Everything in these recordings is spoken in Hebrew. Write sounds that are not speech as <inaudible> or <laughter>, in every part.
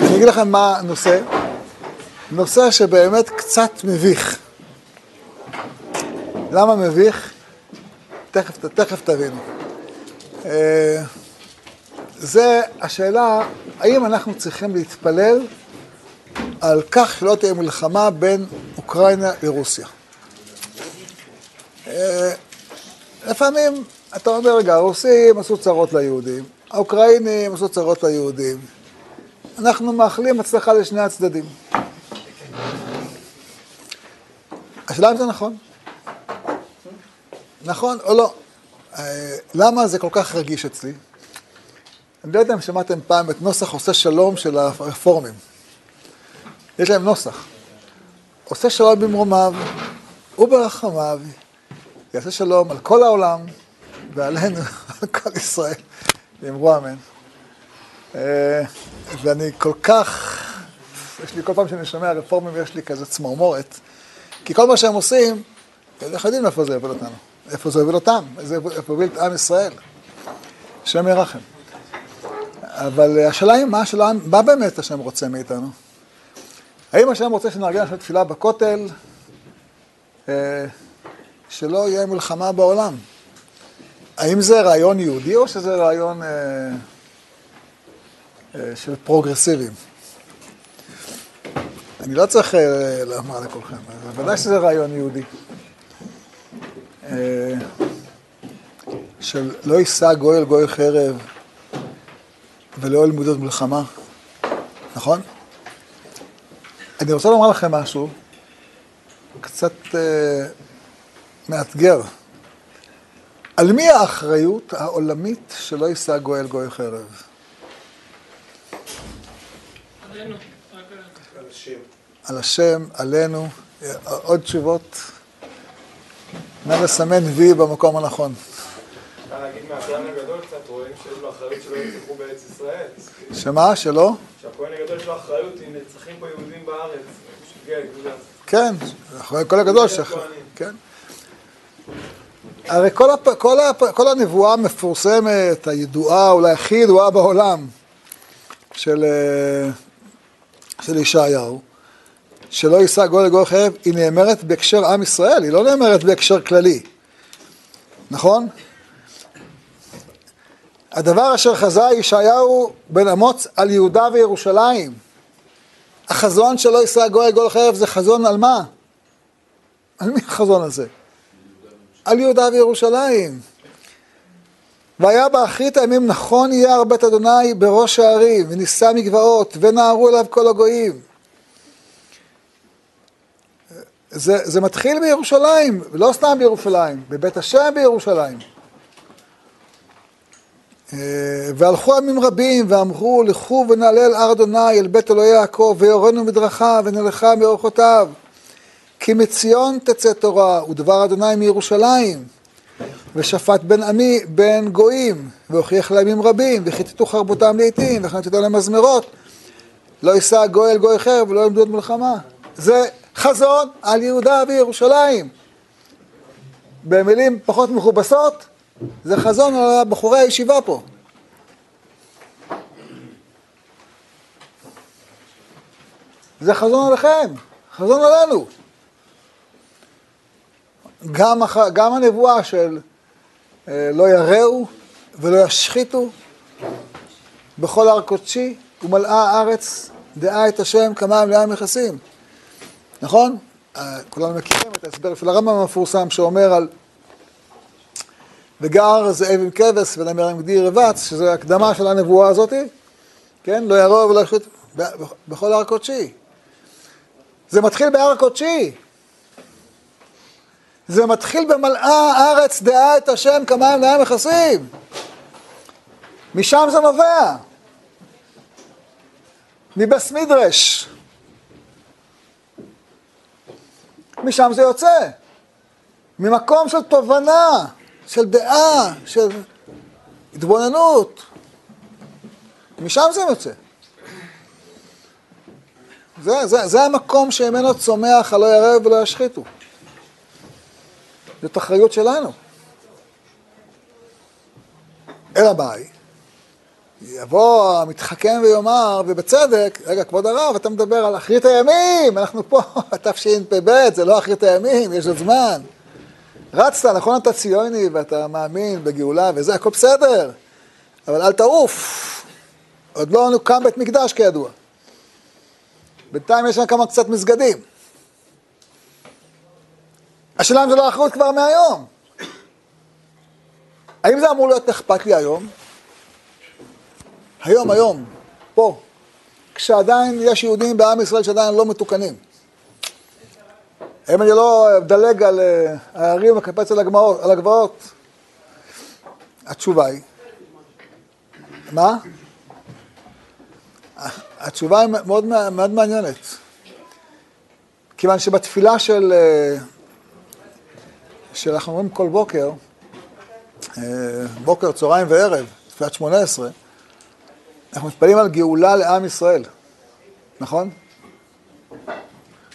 אני אגיד לכם מה הנושא. נושא שבאמת קצת מביך. למה מביך? תכף, תכף תבינו. אה, זה השאלה, האם אנחנו צריכים להתפלל על כך שלא תהיה מלחמה בין אוקראינה לרוסיה. אה, לפעמים אתה אומר, רגע, הרוסים עשו צרות ליהודים, האוקראינים עשו צרות ליהודים. אנחנו מאחלים הצלחה לשני הצדדים. השאלה אם זה נכון. נכון או לא? אה, למה זה כל כך רגיש אצלי? אני לא יודע אם שמעתם פעם את נוסח עושה שלום של הרפורמים. יש להם נוסח. עושה שלום במרומיו וברחמיו, יעשה שלום על כל העולם ועלינו, <laughs> על כל ישראל, ואמרו אמן. אה, ואני כל כך, יש לי כל פעם שאני שומע רפורמים, יש לי כזה צמרמורת, כי כל מה שהם עושים, הם יודעים איפה זה יוביל אותנו, איפה זה יוביל אותם, איפה יוביל את עם ישראל. השם ירחם. אבל השאלה היא, מה השאלה, מה באמת השם רוצה מאיתנו? האם השם רוצה שנארגן עכשיו תפילה בכותל, אה, שלא יהיה מלחמה בעולם? האם זה רעיון יהודי או שזה רעיון אה, של פרוגרסיבים? אני לא צריך אה, לומר לכולכם, בוודאי שזה רעיון יהודי. אה, של לא יישא גוי אל גוי חרב ולא אל מודות מלחמה, נכון? אני רוצה לומר לכם משהו קצת אה, מאתגר. על מי האחריות העולמית שלא יישא גוי אל גוי חרב? על השם, עלינו, עוד תשובות. נא לסמן וי במקום הנכון. אפשר להגיד מהכהן הגדול קצת, רואים שיש לו אחריות שלא ירצחו בארץ ישראל. שמה? שלא? שהכהן הגדול יש לו אחריות, אם נרצחים פה יהודים בארץ. כן, אחרי כל הגדול ש... כן. הרי כל, הפ... כל, הפ... כל הנבואה המפורסמת, הידועה, אולי הכי ידועה בעולם, של, אה, של ישעיהו, שלא יישא גוי לגוי חרב, היא נאמרת בהקשר עם ישראל, היא לא נאמרת בהקשר כללי, נכון? הדבר אשר חזה ישעיהו בן אמוץ על יהודה וירושלים, החזון שלא יישא גוי לגוי חרב זה חזון על מה? על מי החזון הזה? על יהודה וירושלים. והיה באחרית הימים נכון יהיה הר בית אדוני בראש הערים, ונישא מגבעות, ונערו אליו כל הגויים. זה, זה מתחיל בירושלים, ולא סתם בירושלים, בבית השם בירושלים. אה, והלכו עמים רבים ואמרו לכו ונעלה אל הר אדוני אל בית אלוהי יעקב ויורנו מדרכה ונלכה מאורחותיו כי מציון תצא תורה ודבר אדוני מירושלים ושפט בין עמי בין גויים והוכיח להם ימים רבים וכיתתו חרבותם לעתים וחנתתו להם מזמרות לא יישא גוי אל גוי אחר ולא ילמדו את מלחמה זה חזון על יהודה וירושלים במילים פחות מכובסות זה חזון על בחורי הישיבה פה. זה חזון עליכם, חזון עלינו. גם, הח... גם הנבואה של אה, לא יראו ולא ישחיתו בכל הר קודשי ומלאה הארץ דעה את השם כמים לים מכסים. נכון? אה, כולנו מכירים את ההסבר של הרמב"ם המפורסם שאומר על וגר זאב עם כבש ונמר עם גדי רבץ, שזו הקדמה של הנבואה הזאת, כן? לא ירוא ולא יחוט בכל הר קודשי. זה מתחיל בהר קודשי. זה מתחיל במלאה הארץ דעה את השם כמים להם מכסים. משם זה נובע. מבס מדרש. משם זה יוצא. ממקום של תובנה. של דעה, של התבוננות. משם זה יוצא. זה, זה, זה המקום שממנו צומח הלא ירא ולא ישחיתו. זאת אחריות שלנו. אלא מאי? יבוא המתחכם ויאמר, ובצדק, רגע, כבוד הרב, אתה מדבר על אחרית הימים, אנחנו פה, <laughs> תשפ"ב, זה לא אחרית הימים, יש עוד זמן. רצת, נכון אתה ציוני ואתה מאמין בגאולה וזה, הכל בסדר, אבל אל תעוף. עוד לא קם בית מקדש כידוע. בינתיים יש שם כמה קצת מסגדים. השאלה אם זה לא אחריות כבר מהיום. האם זה אמור להיות אכפת לי היום? היום, היום, פה, כשעדיין יש יהודים בעם ישראל שעדיין לא מתוקנים. אם אני לא אדלג על אה, ההרים וקפץ על על הגבעות, התשובה היא, מה? התשובה היא מאוד, מאוד מעניינת. כיוון שבתפילה של, שאנחנו אומרים כל בוקר, אה, בוקר, צהריים וערב, תפילת שמונה עשרה, אנחנו מתפללים על גאולה לעם ישראל, נכון?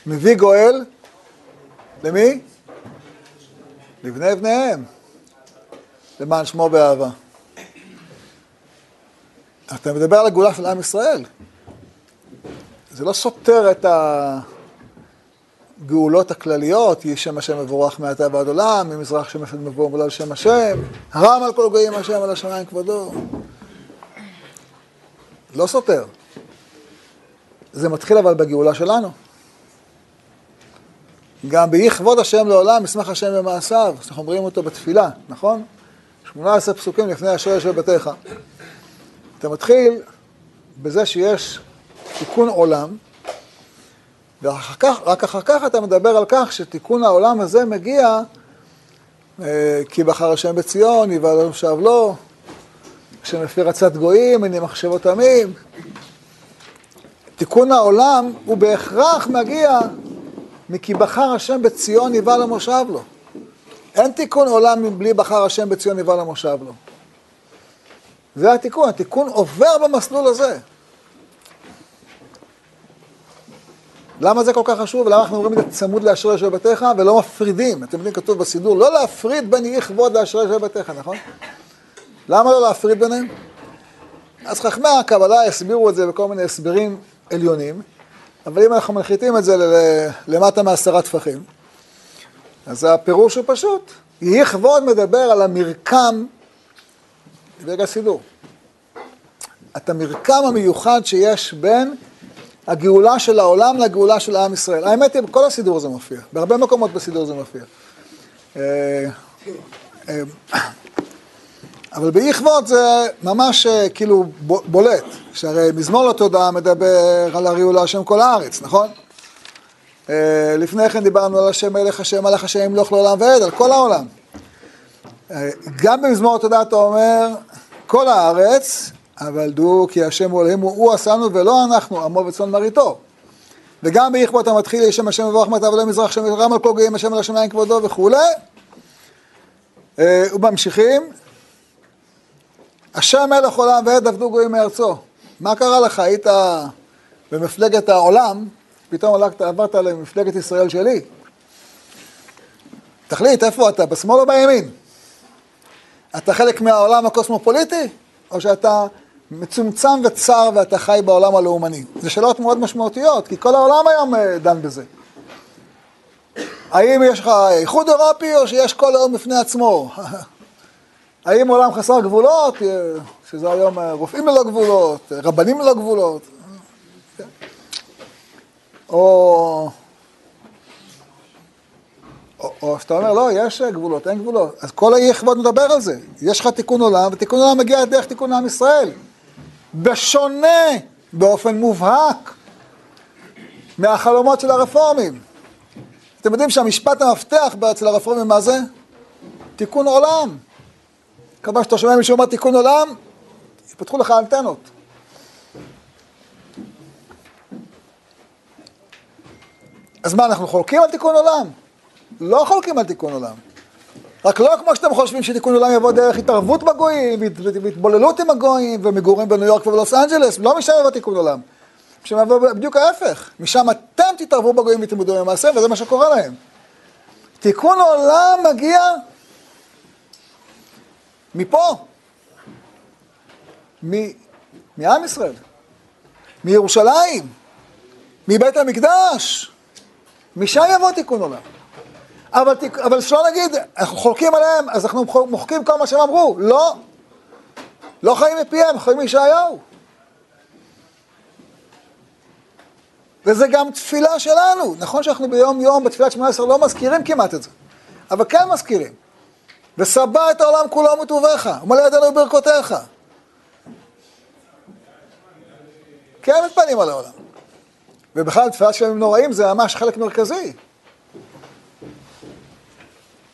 מביא גואל, למי? לבני בניהם, למען שמו באהבה. אתה מדבר על הגאולה של עם ישראל. זה לא סותר את הגאולות הכלליות, יהי שם השם מבורך מעתה ועד עולם, ממזרח שם השם מבוא מולל שם השם, הרם על כל גויים השם על השמיים כבודו. לא סותר. זה מתחיל אבל בגאולה שלנו. גם ביהי כבוד השם לעולם, ישמח השם במעשיו, אנחנו אומרים אותו בתפילה, נכון? 18 פסוקים לפני אשר יושב ביתך. אתה מתחיל בזה שיש תיקון עולם, ורק אחר אחר כך אתה מדבר על כך שתיקון העולם הזה מגיע אה, כי בחר השם בציון, יבעל שב לו, שמפי רצת גויים, הנה מחשבות עמים. תיקון העולם הוא בהכרח מגיע מכי בחר השם בציון יבעל המושב לו. אין תיקון עולם מבלי בחר השם בציון יבעל המושב לו. זה התיקון, התיקון עובר במסלול הזה. למה זה כל כך חשוב? למה אנחנו אומרים את זה צמוד לאשרי יושב בתיך ולא מפרידים? אתם יודעים, כתוב בסידור, לא להפריד בין יהי כבוד לאשרי יושב בתיך, נכון? למה לא להפריד ביניהם? אז חכמי הקבלה הסבירו את זה בכל מיני הסברים עליונים, אבל אם אנחנו מנחיתים את זה למטה מעשרה טפחים, אז הפירוש הוא פשוט. יהי כבוד מדבר על המרקם רגע סידור. את המרקם המיוחד שיש בין הגאולה של העולם לגאולה של עם ישראל. האמת היא, בכל הסידור זה מופיע, בהרבה מקומות בסידור זה מופיע. אה, אה, אבל באי-כבוד זה ממש אה, כאילו בולט, שהרי מזמור לתודעה מדבר על הריעו להשם כל הארץ, נכון? לפני כן דיברנו על השם מלך השם מלך השם ימלוך לעולם ועד, על כל העולם. גם במזמור התודעה אתה אומר, כל הארץ, אבל דעו כי השם הוא אלוהים, הוא עשנו ולא אנחנו, עמו וצאן מרעיתו. וגם באיכבות המתחיל, יש שם השם מבורך מטה ולא מזרח, שם רם על כל גאים, השם על השמיים כבודו וכולי. אה, וממשיכים, השם מלך עולם ועד עבדו גויים מארצו. מה קרה לך? היית במפלגת העולם, פתאום הלכת, עברת למפלגת ישראל שלי. תחליט, איפה אתה, בשמאל או בימין? אתה חלק מהעולם הקוסמופוליטי, או שאתה מצומצם וצר ואתה חי בעולם הלאומני? זה שאלות מאוד משמעותיות, כי כל העולם היום אה, דן בזה. האם יש לך איחוד אירופי או שיש כל לאום בפני עצמו? <laughs> האם עולם חסר גבולות, אה, שזה היום אה, רופאים ללא גבולות, רבנים ללא גבולות? כן. או או שאתה אומר, לא, יש גבולות, אין גבולות. אז כל האי כבוד מדבר על זה. יש לך תיקון עולם, ותיקון עולם מגיע דרך תיקון עם ישראל. בשונה, באופן מובהק, מהחלומות של הרפורמים. אתם יודעים שהמשפט המפתח אצל הרפורמים, מה זה? תיקון עולם. כמה שאתה שומע מישהו אומר תיקון עולם, יפתחו לך אנטנות. אז מה, אנחנו חולקים על תיקון עולם? לא חולקים על תיקון עולם. רק לא כמו שאתם חושבים שתיקון עולם יבוא דרך התערבות בגויים, והתבוללות עם הגויים, ומגורים בניו יורק ובלוס אנג'לס, לא משם יבוא תיקון עולם. משם יבוא בדיוק ההפך, משם אתם תתערבו בגויים ותלמדו במעשה, וזה מה שקורה להם. תיקון עולם מגיע מפה, מעם ישראל, מירושלים, מבית המקדש, משם יבוא תיקון עולם. אבל, אבל שלא נגיד, אנחנו חולקים עליהם, אז אנחנו מוחקים כל מה שהם אמרו. לא. לא חיים מפיהם, חיים מישעיהו. וזה גם תפילה שלנו. נכון שאנחנו ביום יום בתפילת שמונה עשרה לא מזכירים כמעט את זה, אבל כן מזכירים. וסבא את העולם כולו מטובך, ומלא ידינו ברכותיך. כן מתפנים על העולם. ובכלל תפילת של ימים נוראים זה ממש חלק מרכזי.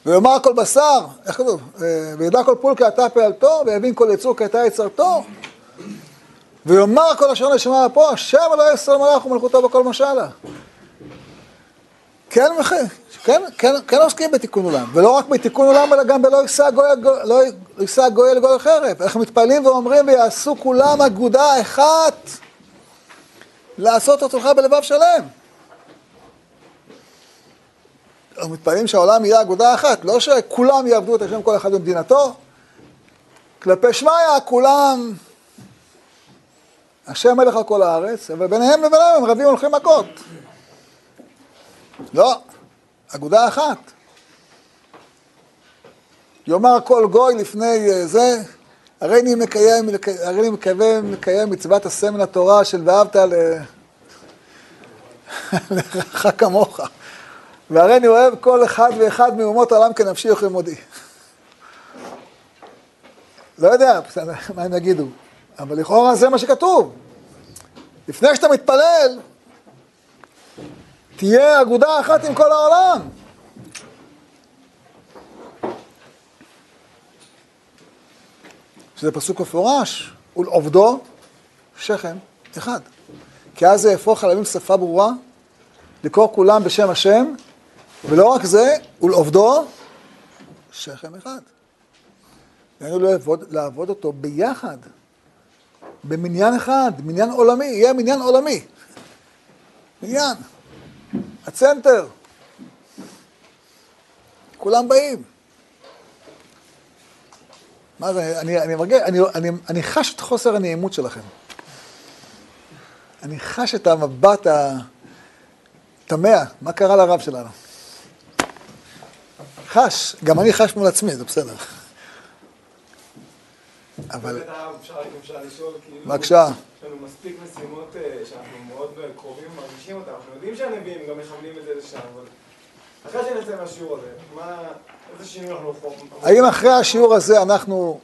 ויאמר כל בשר, איך כתוב? אה, וידע כל פול כי אתה פעלתו, ויבין כל יצור כי אתה יצרתו. ויאמר כל אשר נשמע פה, השם אלוהי ישראל מלאך ומלכותו בכל משלה. כן, כן, כן, כן עוסקים בתיקון עולם, ולא רק בתיקון עולם, אלא גם בלא יישא גוי, לא יישא גוי אל חרב. אנחנו מתפללים ואומרים, ויעשו כולם אגודה אחת, לעשות אותך בלבב שלם. אנחנו מתפללים שהעולם יהיה אגודה אחת, לא שכולם יעבדו את השם כל אחד במדינתו. כלפי שמיא כולם, השם מלך על כל הארץ, אבל ביניהם לביניהם הם רבים הולכים מכות. לא, אגודה אחת. יאמר כל גוי לפני אה, זה, הרי אני מקיים, הרי אני מקיים, מקיים מצוות הסמל התורה של ואהבת <laughs> לרעך כמוך. והרי אני אוהב כל אחד ואחד מאומות העולם כנפשי וכמודי. לא יודע, בסדר, <laughs> מה הם יגידו, אבל לכאורה זה מה שכתוב. לפני שאתה מתפלל, תהיה אגודה אחת עם כל העולם. שזה פסוק מפורש, ולעובדו שכם אחד. כי אז זה יהפוך על שפה ברורה, לקרוא כולם בשם השם, ולא רק זה, ולעובדו שכם אחד. דהיינו לעבוד, לעבוד אותו ביחד, במניין אחד, מניין עולמי, יהיה מניין עולמי. מניין, הצנטר. כולם באים. מה זה, אני, אני מרגיש, אני, אני, אני חש את חוסר הנעימות שלכם. אני חש את המבט התמה, מה קרה לרב שלנו? חש, גם אני חש מול עצמי, זה בסדר. אבל... לשאול, כאילו... בבקשה. יש לנו מספיק משימות אה, שאנחנו מאוד קרובים ומרגישים אותן, אנחנו יודעים שהנביאים גם מכוונים את זה לשם, אבל... אחרי שנצא מהשיעור הזה, מה... איזה שינוי אנחנו... האם אחרי השיעור הזה אנחנו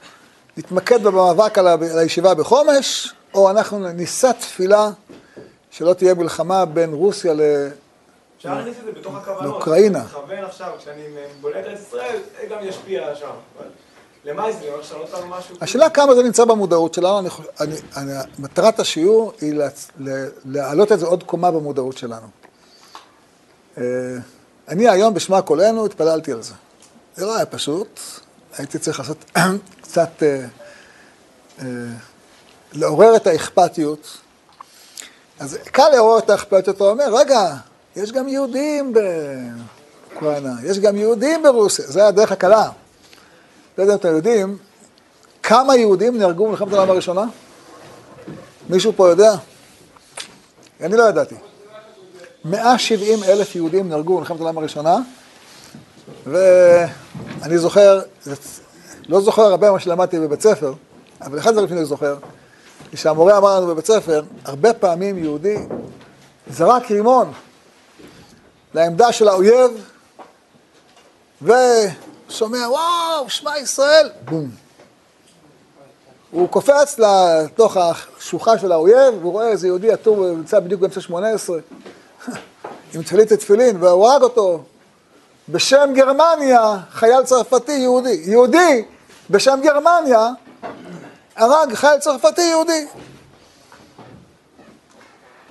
נתמקד במאבק על הישיבה בחומש, או אנחנו נישא תפילה שלא תהיה מלחמה בין רוסיה ל... אפשר להכניס את זה בתוך הכוונות. לאוקראינה. אני מכוון עכשיו, כשאני בולט את ישראל, זה גם ישפיע שם. למה זה? הולך לשנות לנו משהו? השאלה כמה זה נמצא במודעות שלנו, אני, אני, אני, מטרת השיעור היא להעלות את זה עוד קומה במודעות שלנו. אה, אני היום בשמע קולנו התפללתי על זה. זה לא היה פשוט, הייתי צריך לעשות <clears throat> קצת, אה, אה, לעורר את האכפתיות. אז קל לעורר את האכפתיות, אתה אומר, רגע, יש גם יהודים באוקראינה, יש גם יהודים ברוסיה, זה הדרך הקלה. לא יודע אם אתם יודעים, כמה יהודים נהרגו במלחמת העולם הראשונה? מישהו פה יודע? אני לא ידעתי. 170 אלף יהודים נהרגו במלחמת העולם הראשונה, ואני זוכר, לא זוכר הרבה מה שלמדתי בבית ספר, אבל אחד הדברים שאני זוכר, שהמורה אמר לנו בבית ספר, הרבה פעמים יהודי זרק רימון לעמדה של האויב, ושומע, וואו, שמע ישראל, בום. הוא קופץ לתוך השוחה של האויב, והוא רואה איזה יהודי עטור, נמצא בדיוק באמצע שמונה עשרה, עם תפילית ותפילין, והוא הרג אותו. בשם גרמניה, חייל צרפתי יהודי. יהודי בשם גרמניה הרג חייל צרפתי יהודי.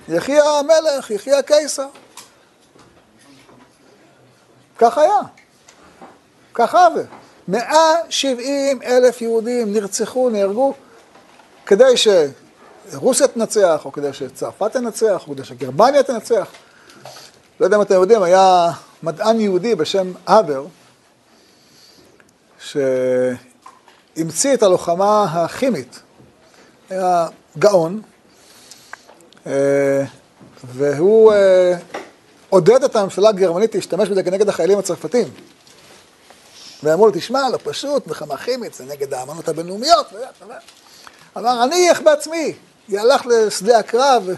יחי המלך, יחי הקיסר. כך היה. ככה זה. 170 אלף יהודים נרצחו, נהרגו, כדי שרוסיה תנצח, או כדי שצרפת תנצח, או כדי שגרמניה תנצח. לא יודע אם אתם יודעים, היה מדען יהודי בשם הבר, שהמציא את הלוחמה הכימית. היה גאון, אה, והוא אה, עודד את הממשלה הגרמנית להשתמש בזה כנגד החיילים הצרפתים. ואמרו לו, תשמע, לא פשוט, מלחמה כימית, זה נגד האמנות הבינלאומיות. אמר, אני איך בעצמי. הלך לשדה הקרב,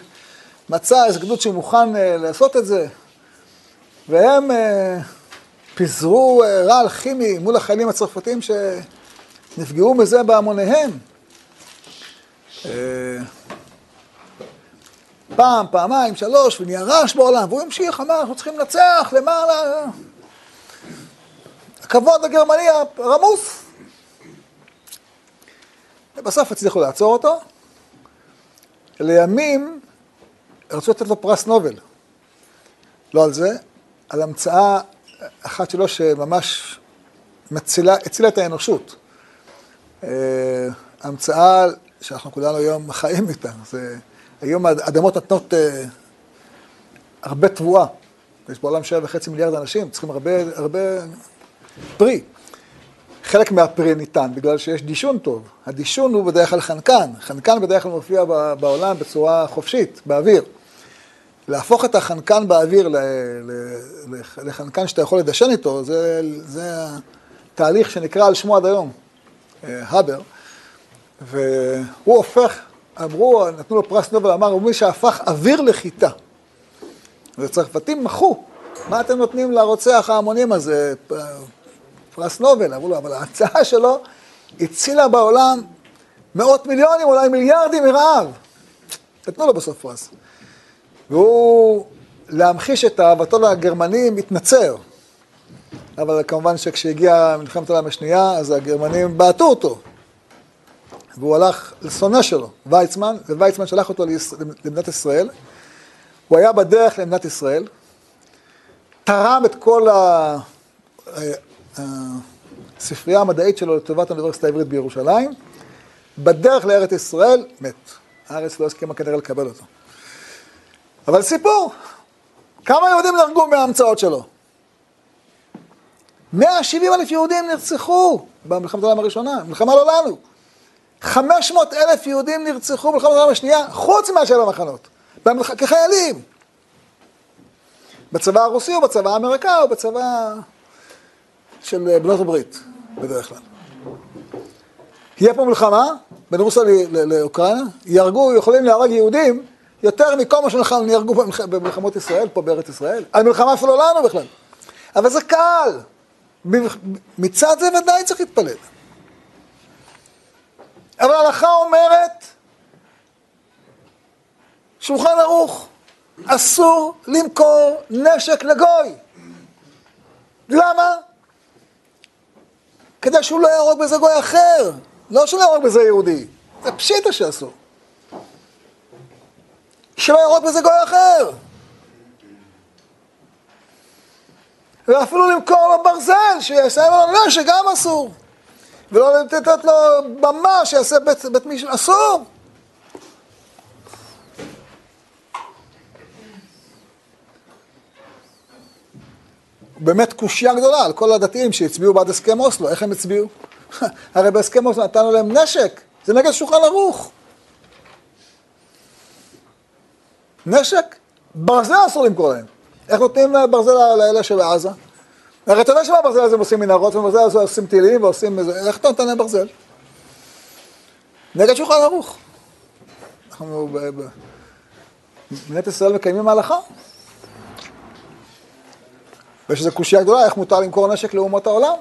מצא איזה גדוד שמוכן אה, לעשות את זה, והם פיזרו רעל כימי מול החיילים הצרפתים שנפגעו מזה בהמוניהם. פעם, פעמיים, שלוש, ונהיה רעש בעולם, והוא המשיך, אמר, אנחנו צריכים לנצח למעלה. הכבוד הגרמני הרמוס. ובסוף הצליחו לעצור אותו. לימים רצו לתת לו פרס נובל. לא על זה, על המצאה אחת שלו שממש מצילה, הצילה את האנושות. אה, המצאה שאנחנו כולנו היום חיים איתה. זה, היום האדמות נותנות אה, הרבה תבואה. יש בעולם שבע וחצי מיליארד אנשים, צריכים הרבה, הרבה פרי. חלק מהפרי ניתן בגלל שיש דישון טוב. הדישון הוא בדרך כלל חנקן. חנקן בדרך כלל מופיע בעולם בצורה חופשית, באוויר. להפוך את החנקן באוויר לחנקן שאתה יכול לדשן איתו, זה, זה התהליך שנקרא על שמו עד היום, הבר. והוא הופך, אמרו, נתנו לו פרס נובל, אמר, הוא מי שהפך אוויר לחיטה. וצרפתים מחו, מה אתם נותנים לרוצח ההמונים הזה, פרס נובל? אמרו לו, אבל ההצעה שלו הצילה בעולם מאות מיליונים, אולי מיליארדים מרעב. נתנו לו בסוף פרס. והוא, להמחיש את אהבתו לגרמנים, התנצר. אבל כמובן שכשהגיעה מלחמת העולם השנייה, אז הגרמנים בעטו אותו. והוא הלך לשונא שלו, ויצמן, וויצמן שלח אותו למדינת ישראל. הוא היה בדרך למדינת ישראל, תרם את כל הספרייה המדעית שלו לטובת האוניברסיטה העברית בירושלים. בדרך לארץ ישראל, מת. הארץ לא הסכימה כנראה לקבל אותו. אבל סיפור, כמה יהודים נהרגו מההמצאות שלו? 170 אלף יהודים נרצחו במלחמת העולם הראשונה, מלחמה לא לנו. 500 אלף יהודים נרצחו במלחמת העולם השנייה, חוץ מהשבע מחנות, במלח... כחיילים. בצבא הרוסי או בצבא האמריקאי או בצבא של בנות הברית, בדרך כלל. תהיה פה מלחמה בין רוסיה לאוקראינה, יהרגו, יכולים להרג יהודים יותר מכל מה שאנחנו נהרגו במלחמות ישראל, פה בארץ ישראל. על מלחמה אפילו לא לנו בכלל. אבל זה קל. מצד זה ודאי צריך להתפלל. אבל ההלכה אומרת, שולחן ערוך, אסור למכור נשק לגוי. למה? כדי שהוא לא יהרוג בזה גוי אחר, לא שהוא לא יהרוג בזה יהודי. זה פשיטה שאסור. שלא יהרוג בזה גוי אחר. ואפילו למכור לו ברזל, שיעשה לו נשק, גם אסור. ולא לתת לו במה שיעשה בית, בית מישהו, אסור. באמת קושייה גדולה על כל הדתיים שהצביעו בעד הסכם אוסלו, איך הם הצביעו? <laughs> הרי בהסכם אוסלו נתנו להם נשק, זה נגד שולחן ערוך. נשק, ברזל אסור למכור להם. איך נותנים ברזל לאלה שבעזה? הרי אתה יודע שבברזל הזה הם עושים מנהרות, ובברזל הזה עושים טילים ועושים איזה, איך אתה נותן להם ברזל? נגד שולחן ערוך. אנחנו במדינת ישראל מקיימים הלכה. ויש איזו קושייה גדולה, איך מותר למכור נשק לאומות העולם?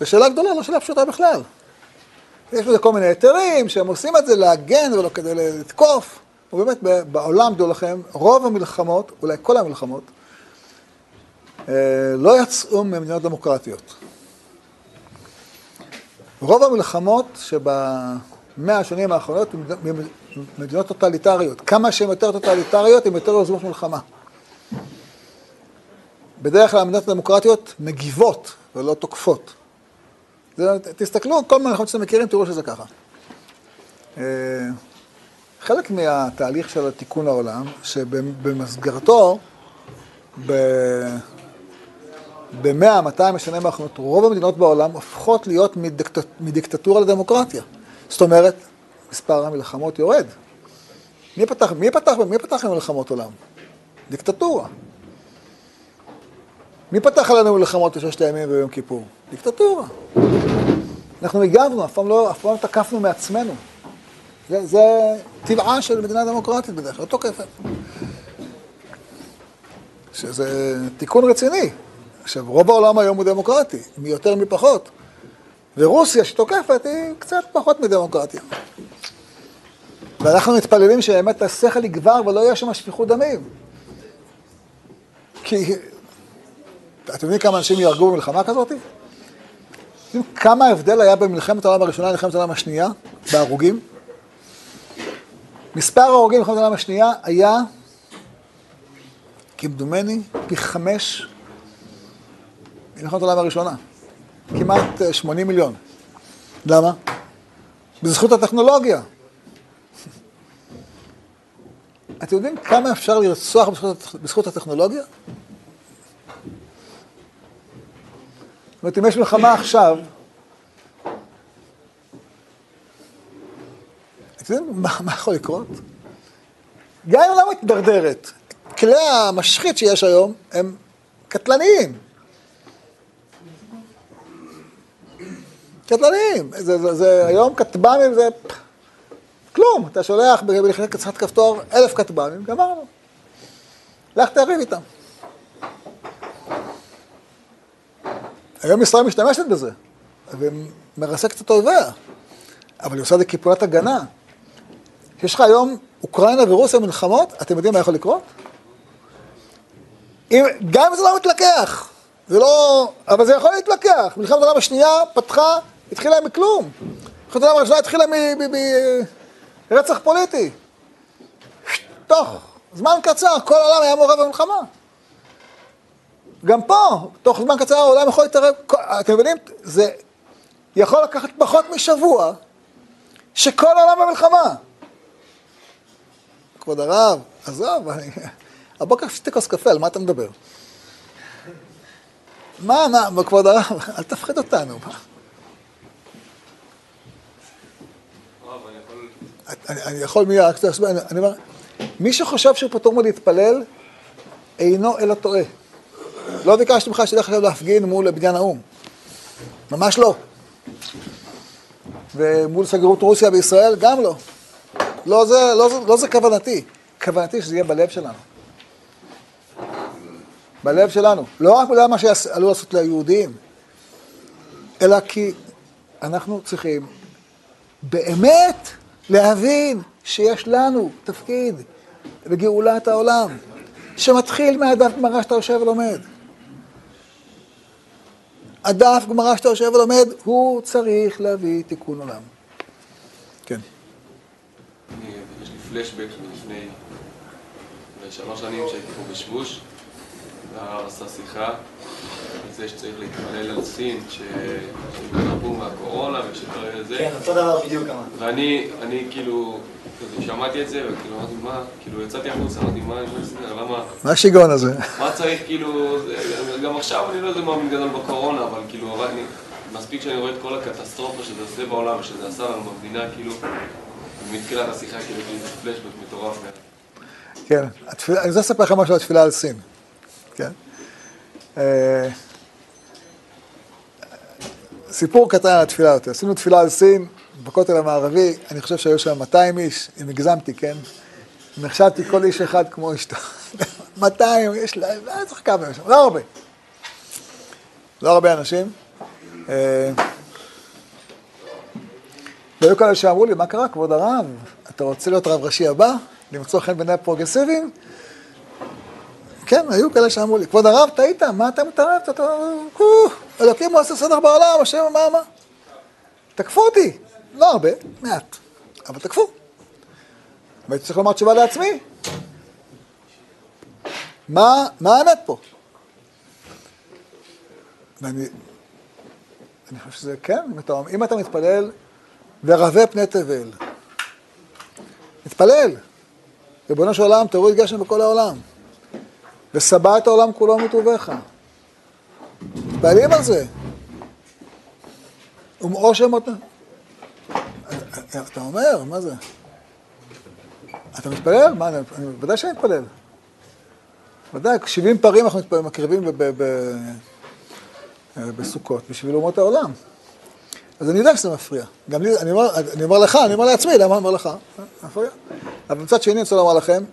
זו שאלה גדולה, לא שאלה פשוטה בכלל. יש בזה כל מיני היתרים שהם עושים את זה להגן ולא כדי לתקוף. ובאמת בעולם, דעו לכם, רוב המלחמות, אולי כל המלחמות, אה, לא יצאו ממדינות דמוקרטיות. רוב המלחמות שבמאה השנים האחרונות הן מדינות טוטליטריות. כמה שהן יותר טוטליטריות, הן יותר יוזמות מלחמה. בדרך כלל המדינות הדמוקרטיות מגיבות ולא תוקפות. תסתכלו, כל מיני מלחמות שאתם מכירים, תראו שזה ככה. אה, חלק מהתהליך של תיקון העולם, שבמסגרתו, ב... ב-100-200 שנים האחרונות, רוב המדינות בעולם הופכות להיות מדיקט... מדיקטטורה לדמוקרטיה. זאת אומרת, מספר המלחמות יורד. מי פתח, מי פתח, מי פתח לנו מלחמות עולם? דיקטטורה. מי פתח עלינו מלחמות בששת הימים וביום כיפור? דיקטטורה. אנחנו הגבנו, אף פעם לא, אף פעם לא תקפנו מעצמנו. זה, זה טבעה של מדינה דמוקרטית בדרך כלל, לא תוקפת. שזה תיקון רציני. עכשיו, רוב העולם היום הוא דמוקרטי, מי יותר מי פחות. ורוסיה שתוקפת היא קצת פחות מדמוקרטיה. ואנחנו מתפללים שבאמת השכל יגבר ולא יהיה שם שפיכות דמים. כי, אתם יודעים כמה אנשים יהרגו במלחמה כזאת? כמה הבדל היה במלחמת העולם הראשונה למלחמת העולם השנייה, בהרוגים? מספר ההרוגים במלחמת העולם השנייה היה, כמדומני, פי חמש מלחמת העולם הראשונה. כמעט 80 אה, מיליון. למה? בזכות הטכנולוגיה. <laughs> אתם יודעים כמה אפשר לרצוח בזכות, הטכנולוגיה? זאת אומרת, אם יש מלחמה עכשיו, אתם יודעים מה, מה יכול לקרות? גם אם לא מתדרדרת, כלי המשחית שיש היום הם קטלניים. קטלניים. זה, זה, זה, היום כטב"מים זה כלום. אתה שולח בלחיצת כפתור אלף כטב"מים, גמרנו. לך תריב איתם. היום ישראל משתמשת בזה, ומרסקת את אויביה, אבל היא עושה את זה כפעולת הגנה. יש לך היום אוקראינה ורוסיה מלחמות, אתם יודעים מה יכול לקרות? אם, גם אם זה לא מתלקח, זה לא... אבל זה יכול להתלקח. מלחמת העולם השנייה פתחה, התחילה מכלום. מלחמת העולם הראשונה התחילה מרצח פוליטי. תוך זמן קצר, כל העולם היה מעורב במלחמה. גם פה, תוך זמן קצר העולם יכול להתערב, אתם מבינים? זה יכול לקחת פחות משבוע שכל העולם במלחמה. כבוד הרב, עזוב, אני... הבוקר שתי כוס קפה, על מה אתה מדבר? מה, מה, כבוד הרב, אל תפחיד אותנו. אני יכול מיד, אני אומר, מי שחושב שהוא פטור מלהתפלל, אינו אלא טועה. לא ביקשתי ממך שתלך עכשיו להפגין מול בניין האו"ם. ממש לא. ומול סגרות רוסיה בישראל, גם לא. לא זה, לא, לא זה כוונתי. כוונתי שזה יהיה בלב שלנו. בלב שלנו. לא רק בגלל מה שעלול לעשות ליהודים, אלא כי אנחנו צריכים באמת להבין שיש לנו תפקיד בגאולת העולם, שמתחיל מהדף גמרא שאתה יושב ולומד. הדף גמרא שאתה יושב ולומד, הוא צריך להביא תיקון עולם. כן. יש לי פלשבק מלפני שלוש שנים שהייתי פה בשבוש, והרב עשה שיחה זה שצריך להתפלל על סין, שיתרפו מהקורונה ושקרה לזה. כן, אותו דבר בדיוק אמרתי. ואני, אני כאילו, שמעתי את זה, וכאילו אמרתי, מה, כאילו יצאתי החוצה, אמרתי, מה, למה... מה השיגעון הזה? מה צריך, כאילו, גם עכשיו אני לא יודע מה גדול בקורונה, אבל כאילו, אני, מספיק שאני רואה את כל הקטסטרופה שזה עושה בעולם, ושזה עשה לנו במדינה, כאילו, מתחילת השיחה, כאילו, זה פלשבק מטורף. כן, התפילה, אני רוצה לספר לך משהו על התפילה על סין, כן? אה, סיפור קטן על התפילה הזאת. עשינו תפילה על סין בכותל המערבי, אני חושב שהיו שם 200 איש, אם הגזמתי, כן? נחשבתי כל איש אחד כמו אשתו. 200, יש להם, לא צריך כמה שם, לא הרבה. לא הרבה אנשים. אה, והיו כאלה שאמרו לי, מה קרה, כבוד הרב? אתה רוצה להיות רב ראשי הבא? למצוא חן בעיני הפרוגרסיביים? כן, היו כאלה שאמרו לי, כבוד הרב, טעית, מה אתה מתערב? אלוקים הוא עושה סדר בעולם, השם, מה, מה? תקפו אותי. לא הרבה, מעט, אבל תקפו. והייתי צריך לומר תשובה לעצמי. מה, מה האמת פה? ואני אני חושב שזה כן, אם אתה, אם אתה מתפלל ורבה פני תבל, מתפלל, ריבונו של עולם, תוריד גשם בכל העולם, ושבע את העולם כולו מטובך. מתפעלים על זה. ומעושר מות... אתה אומר, מה זה? אתה מתפלל? מה, אני ודאי שאני מתפלל. ודאי, 70 פרים אנחנו מקריבים בסוכות בשביל אומות העולם. אז אני יודע שזה מפריע. גם לי, אני אומר, אני אומר לך, אני אומר לעצמי, למה אני אומר לך? מפריע. אבל מצד שני, אני רוצה לומר לכם,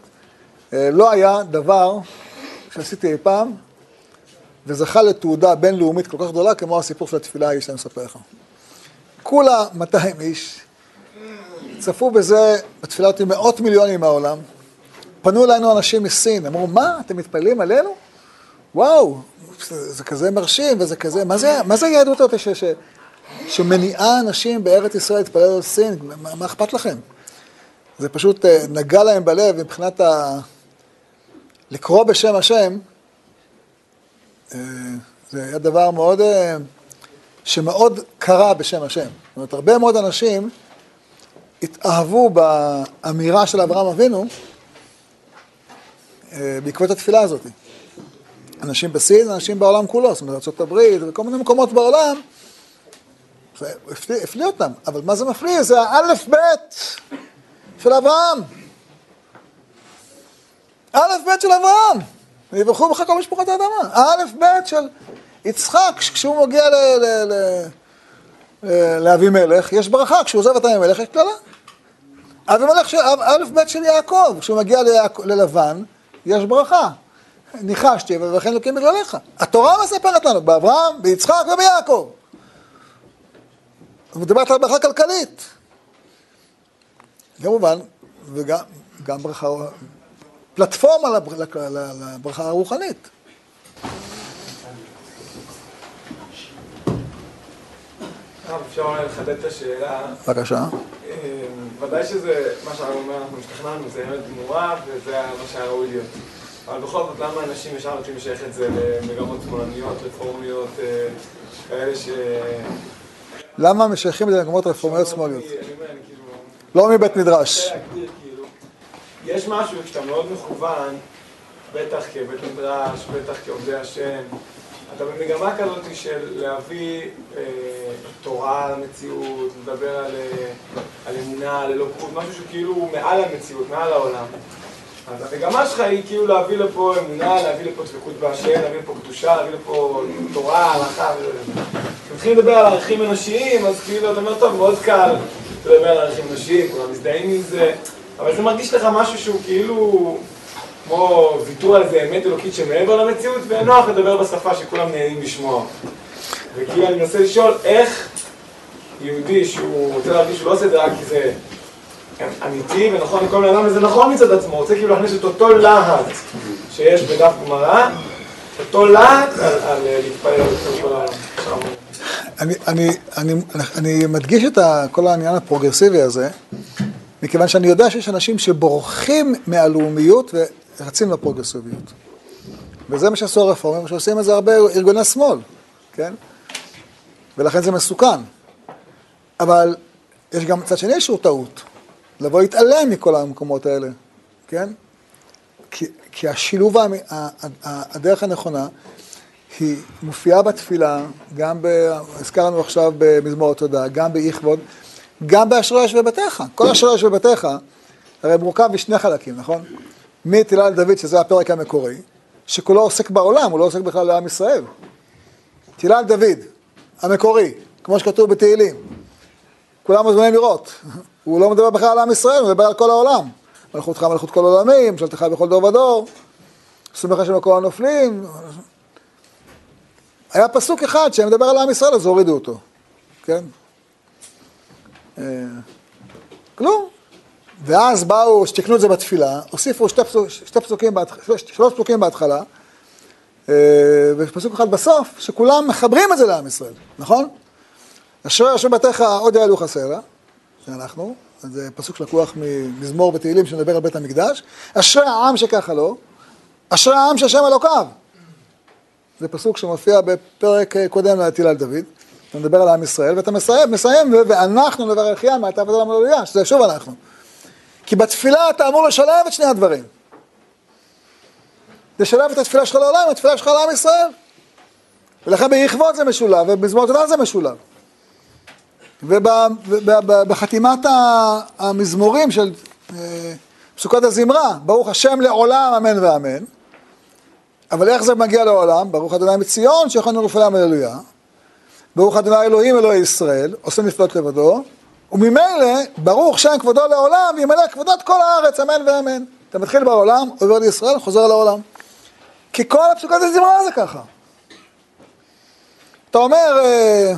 אה, לא היה דבר שעשיתי אי פעם, וזכה לתעודה בינלאומית כל כך גדולה, כמו הסיפור של התפילה ההיא שאני מספר לך. כולה 200 איש, צפו בזה, בתפילה אותי מאות מיליונים מהעולם, פנו אלינו אנשים מסין, אמרו, מה, אתם מתפללים עלינו? וואו, זה, זה כזה מרשים, וזה כזה, מה זה, מה זה היהדות הזאת ש, ש, שמניעה אנשים בארץ ישראל להתפלל על סין? מה, מה אכפת לכם? זה פשוט אה, נגע להם בלב מבחינת ה... לקרוא בשם השם, זה היה דבר מאוד, אה, שמאוד קרה בשם השם. זאת אומרת, הרבה מאוד אנשים התאהבו באמירה של אברהם אבינו בעקבות התפילה הזאת. אנשים בסין, אנשים בעולם כולו, זאת אומרת, ארה"ב וכל מיני מקומות בעולם, זה הפליא, הפליא אותם. אבל מה זה מפליא? זה האלף-בית של אברהם. האלף-בית של אברהם. ויברכו בך כל משפחות האדמה. האלף-בית של יצחק, כשהוא מגיע לאבימלך, יש ברכה, כשהוא עוזב את אבימלך, יש קללה. אבימלך, האלף-בית של יעקב, כשהוא מגיע ללבן, יש ברכה. ניחשתי, ולכן לוקים בגלליך. התורה מספרת לנו, באברהם, ביצחק וביעקב. מדברת על ברכה כלכלית. כמובן, וגם ברכה, פלטפורמה לברכה הרוחנית. אפשר לחדד את השאלה. בבקשה. אה, ודאי שזה, מה שהרב אומר, אנחנו השתכנענו, זה אמת גמורה, וזה מה שהיה ראוי להיות. אבל בכל זאת, למה אנשים ישר רוצים לשייך את זה למגמות שמאלניות, רפורמיות, אה, כאלה ש... למה משייכים את זה למגמות רפורמיות שמאליות? לא מבית מדרש. יש משהו כשאתה מאוד מכוון, בטח כבית מדרש, בטח כעובדי השם, אתה במגמה כזאת של להביא אה, תורה למציאות, לדבר על, אה, על אמונה, על אלוקות, משהו שכאילו מעל המציאות, מעל העולם. אז המגמה שלך היא כאילו להביא לפה אמונה, להביא לפה דבקות בהשם, להביא לפה קדושה, להביא לפה תורה, הלכה כשמתחילים לדבר על ערכים אנושיים, אז כאילו אתה אומר, טוב, מאוד קל לדבר על ערכים אנושיים, כולם מזדהים עם זה, אבל זה מרגיש לך משהו שהוא כאילו כמו ויתור על איזה אמת אלוקית שמעבר למציאות, ונוח לדבר בשפה שכולם נהנים לשמוע. וכאילו אני מנסה לשאול איך יהודי שהוא רוצה להרגיש שהוא לא עושה את זה רק כי זה אמיתי ונכון לכל בן אדם, וזה נכון מצד עצמו, רוצה כאילו להכניס את אותו להט שיש בדף גמרא, אותו להט על להתפלל על כל העולם. אני מדגיש את כל העניין הפרוגרסיבי הזה, מכיוון שאני יודע שיש אנשים שבורחים מהלאומיות ורצים לפרוגרסיביות. וזה מה שעשו הרפורמים, שעושים את זה הרבה ארגוני שמאל, כן? ולכן זה מסוכן. אבל יש גם מצד שני שהוא טעות. לבוא להתעלם מכל המקומות האלה, כן? כי, כי השילוב, הדרך הנכונה, היא מופיעה בתפילה, גם, ב, הזכרנו עכשיו במזמור התודה, גם באיכבוד, גם באשרי יושבי ביתך. כל אשרי יושבי ביתך, הרי מורכב משני חלקים, נכון? מתהילה לדוד, שזה הפרק המקורי, שכולו עוסק בעולם, הוא לא עוסק בכלל לעם ישראל. תהילה לדוד, המקורי, כמו שכתוב בתהילים. כולם מוזמנים לראות. <laughs> הוא לא מדבר בכלל על עם ישראל, הוא מדבר על כל העולם. מלכותך מלכות כל עולמים, ממשלתך בכל דור ודור, סומך שם כל הנופלים. היה פסוק אחד שמדבר על עם ישראל, אז הורידו אותו, כן? אה, כלום. ואז באו, שתיקנו את זה בתפילה, הוסיפו שתי, פסוק, שתי פסוקים, שלוש פסוקים בהתחלה, אה, ופסוק אחד בסוף, שכולם מחברים את זה לעם ישראל, נכון? אשר אשר בתיך עוד יעלו חסרה, זה אנחנו, זה פסוק שלקוח ממזמור ותהילים שמדבר על בית המקדש, אשרי העם שככה לא, אשרי העם שהשם אלוקיו. זה פסוק שמופיע בפרק קודם להטיל על דוד, אתה מדבר על עם ישראל, ואתה מסיים, מסיים ואנחנו נברך ים מעתה ועד עולם הללויה, שזה שוב אנחנו. כי בתפילה אתה אמור לשלב את שני הדברים. לשלב את התפילה שלך לעולם, התפילה שלך לעם ישראל. ולכן ביכבוד זה משולב, ובמזמור תודה זה משולב. ובחתימת המזמורים של אה, פסוקות הזמרה, ברוך השם לעולם אמן ואמן, אבל איך זה מגיע לעולם? ברוך ה' מציון שיכולנו לפעולם הללויה, ברוך ה' אלוהים אלוהי ישראל, עושה נפלאות לבדו, וממילא ברוך שם כבודו לעולם וימלא כבודות כל הארץ אמן ואמן. אתה מתחיל בעולם, עובר לישראל, חוזר לעולם. כי כל הפסוקות הזמרה זה ככה. אתה אומר, אה,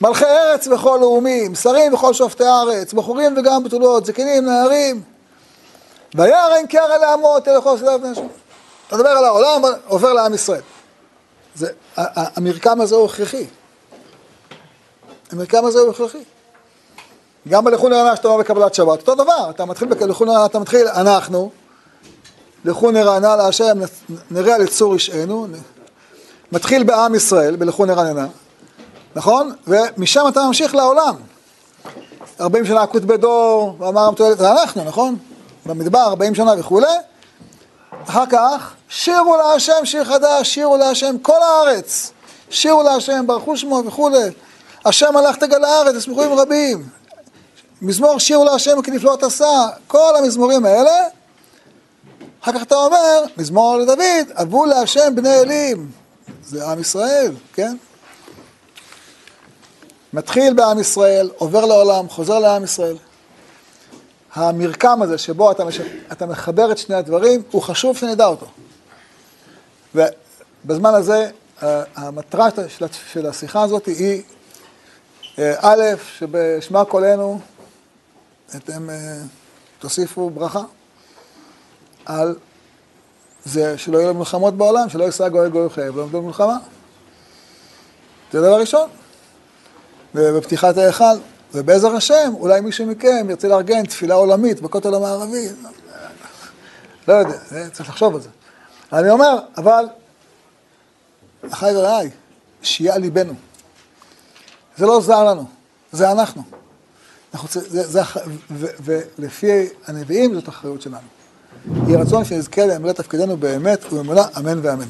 מלכי ארץ וכל לאומים, שרים וכל שופטי ארץ, בחורים וגם בתולות, זקנים, נערים. וירא אין אל כל סדרת בני אתה מדבר על העולם, עובר לעם ישראל. זה, המרקם הזה הוא הכרחי. המרקם הזה הוא הכרחי. גם בלכו נראה שאתה אומר בקבלת שבת, אותו דבר, אתה מתחיל בלכו נראה, אתה מתחיל, אנחנו, לכו נרענה להשם, נראה על יצור רשענו, מתחיל בעם ישראל, בלכו נרעננה, נכון? ומשם אתה ממשיך לעולם. 40 שנה עקות בדור, ואמר המתועלת, זה אנחנו, נכון? במדבר 40 שנה וכולי. אחר כך, שירו להשם שיר חדש, שירו להשם כל הארץ. שירו להשם, ברכו שמו וכולי. השם הלך תגל הארץ, ישמחו רבים. מזמור שירו להשם כי נפלאות עשה, כל המזמורים האלה. אחר כך אתה אומר, מזמור לדוד, אבו להשם בני אלים. זה עם ישראל, כן? מתחיל בעם ישראל, עובר לעולם, חוזר לעם ישראל. המרקם הזה שבו אתה, מש... אתה מחבר את שני הדברים, הוא חשוב שנדע אותו. ובזמן הזה, המטרה של השיחה הזאת היא, אה, א', שבשמע קולנו, אתם אה, תוסיפו ברכה על זה שלא יהיו מלחמות בעולם, שלא יישא גוי גוי חייב, לא במלחמה. זה דבר ראשון. ובפתיחת ההיכל, ובעזר השם, אולי מישהו מכם ירצה לארגן תפילה עולמית בכותל המערבי. לא יודע, צריך לחשוב על זה. אני אומר, אבל, אחי ורעי, שיהיה על ליבנו. זה לא זר לנו, זה אנחנו. אנחנו זה, זה, ו, ולפי הנביאים זאת אחריות שלנו. יהי רצון שנזכה למלא תפקידנו באמת ובאמונה, אמן ואמן.